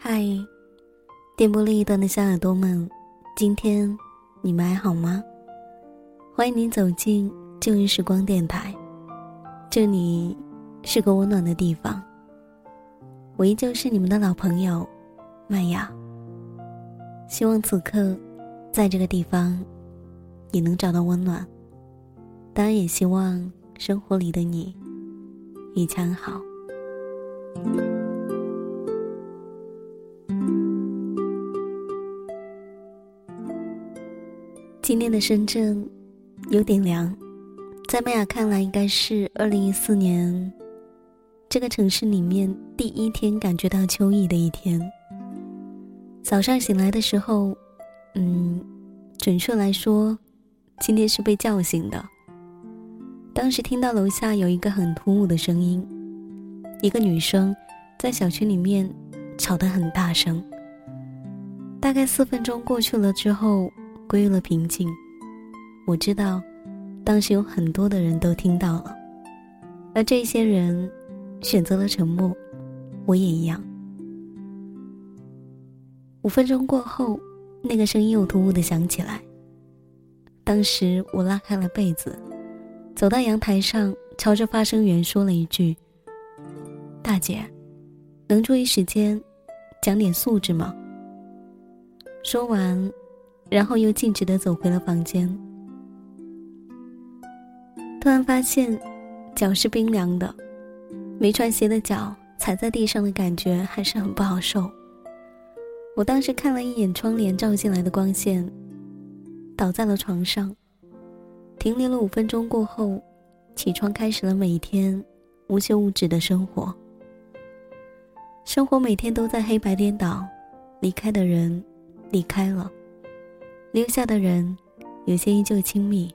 嗨，电波另一端的小耳朵们，今天你们还好吗？欢迎您走进旧日时光电台，这里是个温暖的地方。我依旧是你们的老朋友麦雅。希望此刻在这个地方，你能找到温暖。当然，也希望生活里的你一切安好。今天的深圳有点凉，在麦雅看来，应该是二零一四年这个城市里面第一天感觉到秋意的一天。早上醒来的时候，嗯，准确来说，今天是被叫醒的。当时听到楼下有一个很突兀的声音，一个女生在小区里面吵得很大声。大概四分钟过去了之后。归于了平静。我知道，当时有很多的人都听到了，而这些人选择了沉默，我也一样。五分钟过后，那个声音又突兀的响起来。当时我拉开了被子，走到阳台上，朝着发声源说了一句：“大姐，能注意时间，讲点素质吗？”说完。然后又径直的走回了房间，突然发现脚是冰凉的，没穿鞋的脚踩在地上的感觉还是很不好受。我当时看了一眼窗帘照进来的光线，倒在了床上，停留了五分钟过后，起床开始了每一天无休无止的生活。生活每天都在黑白颠倒，离开的人离开了。留下的人，有些依旧亲密，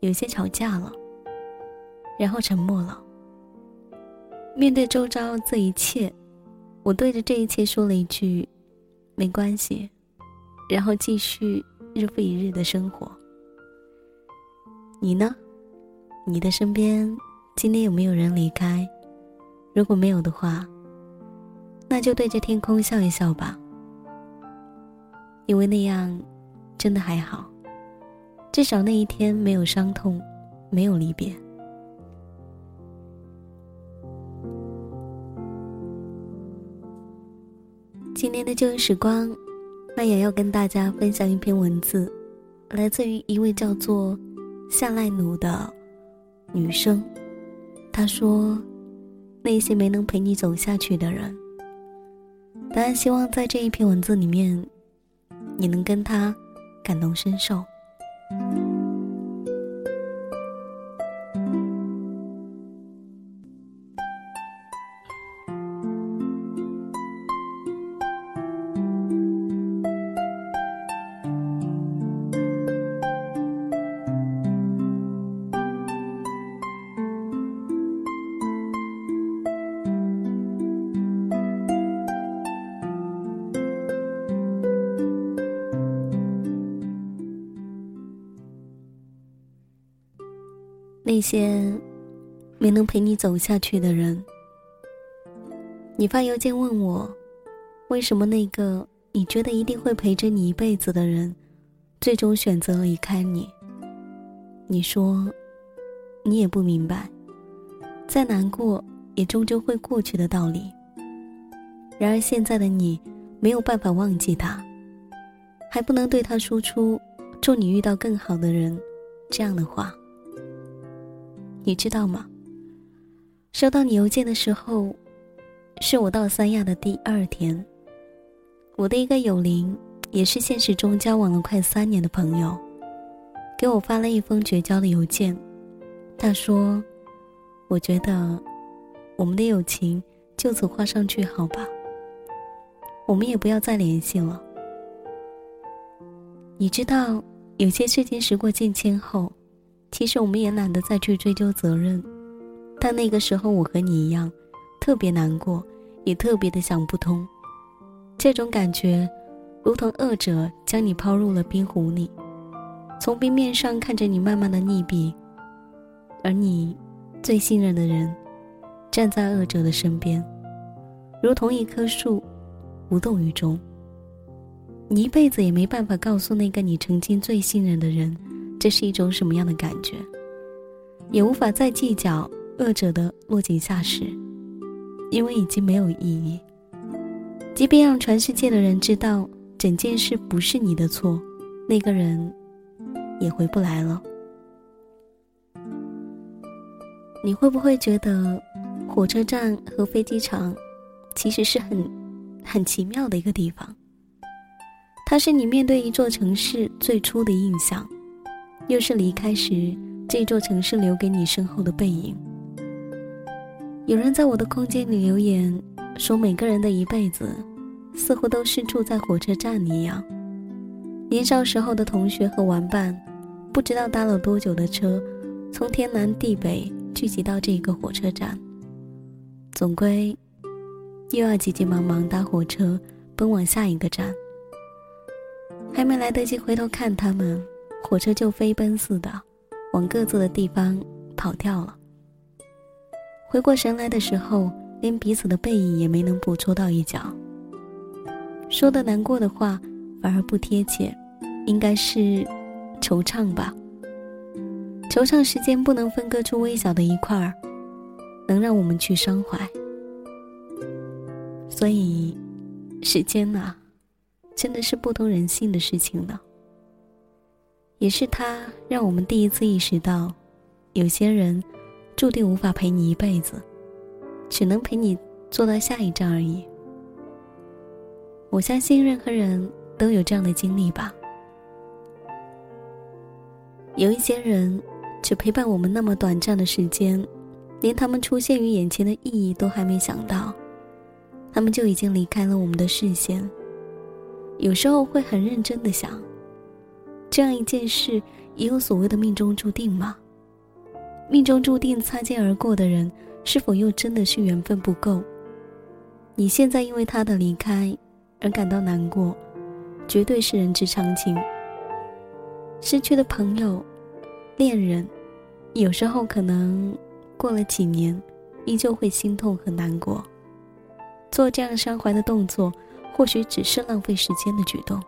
有些吵架了，然后沉默了。面对周遭这一切，我对着这一切说了一句：“没关系。”然后继续日复一日的生活。你呢？你的身边今天有没有人离开？如果没有的话，那就对着天空笑一笑吧，因为那样。真的还好，至少那一天没有伤痛，没有离别。今天的旧时光，麦雅要跟大家分享一篇文字，来自于一位叫做夏赖努的女生。她说：“那些没能陪你走下去的人。”当然，希望在这一篇文字里面，你能跟他。感同身受。那些没能陪你走下去的人，你发邮件问我，为什么那个你觉得一定会陪着你一辈子的人，最终选择离开你？你说，你也不明白，再难过也终究会过去的道理。然而现在的你没有办法忘记他，还不能对他说出“祝你遇到更好的人”这样的话。你知道吗？收到你邮件的时候，是我到三亚的第二天。我的一个友邻，也是现实中交往了快三年的朋友，给我发了一封绝交的邮件。他说：“我觉得我们的友情就此画上句号吧，我们也不要再联系了。”你知道，有些事情时过境迁后。其实我们也懒得再去追究责任，但那个时候我和你一样，特别难过，也特别的想不通。这种感觉，如同恶者将你抛入了冰湖里，从冰面上看着你慢慢的溺毙，而你最信任的人，站在恶者的身边，如同一棵树，无动于衷。你一辈子也没办法告诉那个你曾经最信任的人，这是一种什么样的感觉，也无法再计较恶者的落井下石，因为已经没有意义。即便让全世界的人知道整件事不是你的错，那个人也回不来了。你会不会觉得，火车站和飞机场，其实是很，很奇妙的一个地方？它是你面对一座城市最初的印象，又是离开时这座城市留给你身后的背影。有人在我的空间里留言说，每个人的一辈子，似乎都是住在火车站一样。年少时候的同学和玩伴，不知道搭了多久的车，从天南地北。聚集到这个火车站，总归又要急急忙忙搭火车奔往下一个站。还没来得及回头看他们，火车就飞奔似的往各自的地方跑掉了。回过神来的时候，连彼此的背影也没能捕捉到一角。说的难过的话反而不贴切，应该是惆怅吧。惆怅时间不能分割出微小的一块儿，能让我们去伤怀。所以，时间呐，真的是不通人性的事情呢。也是他让我们第一次意识到，有些人注定无法陪你一辈子，只能陪你坐到下一站而已。我相信任何人都有这样的经历吧。有一些人。只陪伴我们那么短暂的时间，连他们出现于眼前的意义都还没想到，他们就已经离开了我们的视线。有时候会很认真的想，这样一件事也有所谓的命中注定吗？命中注定擦肩而过的人，是否又真的是缘分不够？你现在因为他的离开而感到难过，绝对是人之常情。失去的朋友。恋人，有时候可能过了几年，依旧会心痛和难过。做这样伤怀的动作，或许只是浪费时间的举动，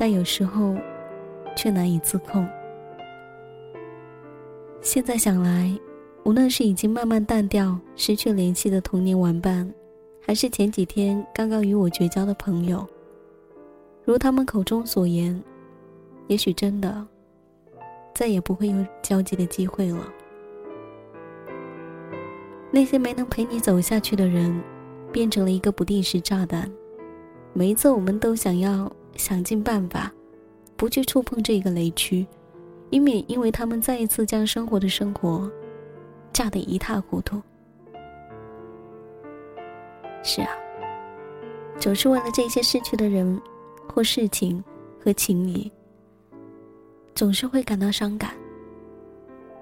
但有时候却难以自控。现在想来，无论是已经慢慢淡掉、失去联系的童年玩伴，还是前几天刚刚与我绝交的朋友，如他们口中所言，也许真的。再也不会有交集的机会了。那些没能陪你走下去的人，变成了一个不定时炸弹。每一次，我们都想要想尽办法，不去触碰这个雷区，以免因为他们再一次将生活的生活炸得一塌糊涂。是啊，总是为了这些逝去的人或事情和情谊。总是会感到伤感，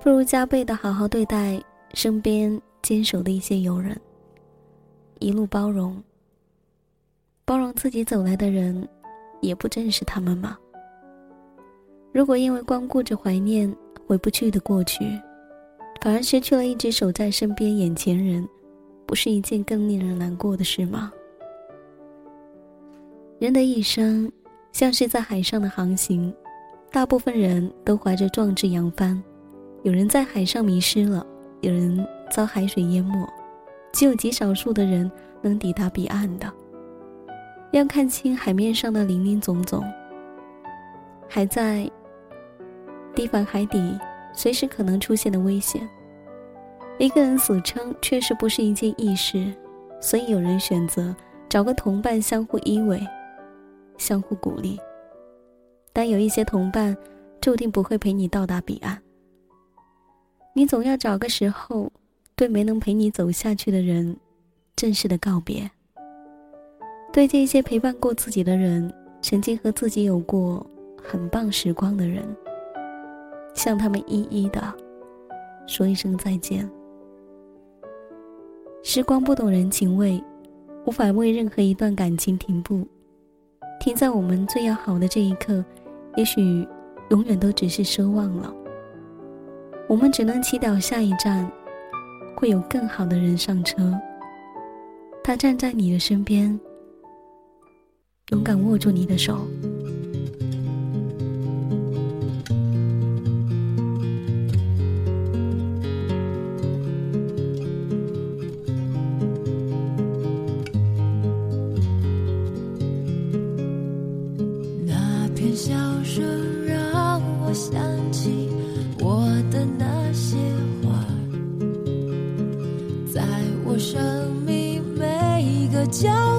不如加倍的好好对待身边坚守的一些友人，一路包容。包容自己走来的人，也不正是他们吗？如果因为光顾着怀念回不去的过去，反而失去了一直守在身边眼前人，不是一件更令人难过的事吗？人的一生，像是在海上的航行。大部分人都怀着壮志扬帆，有人在海上迷失了，有人遭海水淹没，只有极少数的人能抵达彼岸的。要看清海面上的林林总总，还在提防海底随时可能出现的危险。一个人死撑确实不是一件易事，所以有人选择找个同伴相互依偎，相互鼓励。但有一些同伴，注定不会陪你到达彼岸。你总要找个时候，对没能陪你走下去的人，正式的告别。对这些陪伴过自己的人，曾经和自己有过很棒时光的人，向他们一一的说一声再见。时光不懂人情味，无法为任何一段感情停步，停在我们最要好的这一刻。也许，永远都只是奢望了。我们只能祈祷下一站，会有更好的人上车。他站在你的身边，勇敢握住你的手。那片笑声让我想起我的那些花在我生命每一个角落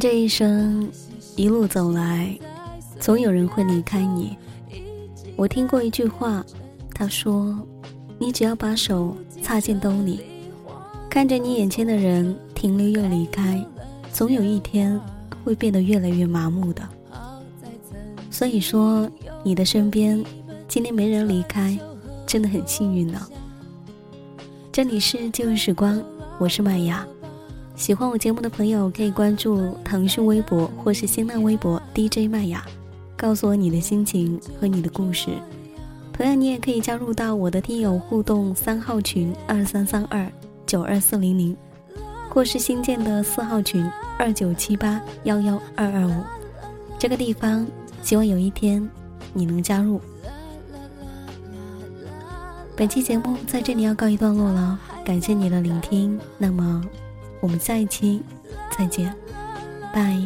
人这一生，一路走来，总有人会离开你。我听过一句话，他说：“你只要把手插进兜里，看着你眼前的人停留又离开，总有一天会变得越来越麻木的。”所以说，你的身边今天没人离开，真的很幸运呢。这里是旧日时光，我是麦雅。喜欢我节目的朋友可以关注腾讯微博或是新浪微博 DJ 麦雅，告诉我你的心情和你的故事。同样，你也可以加入到我的听友互动三号群二三三二九二四零零，或是新建的四号群二九七八幺幺二二五。这个地方，希望有一天你能加入。本期节目在这里要告一段落了，感谢你的聆听。那么。我们下一期再见，拜。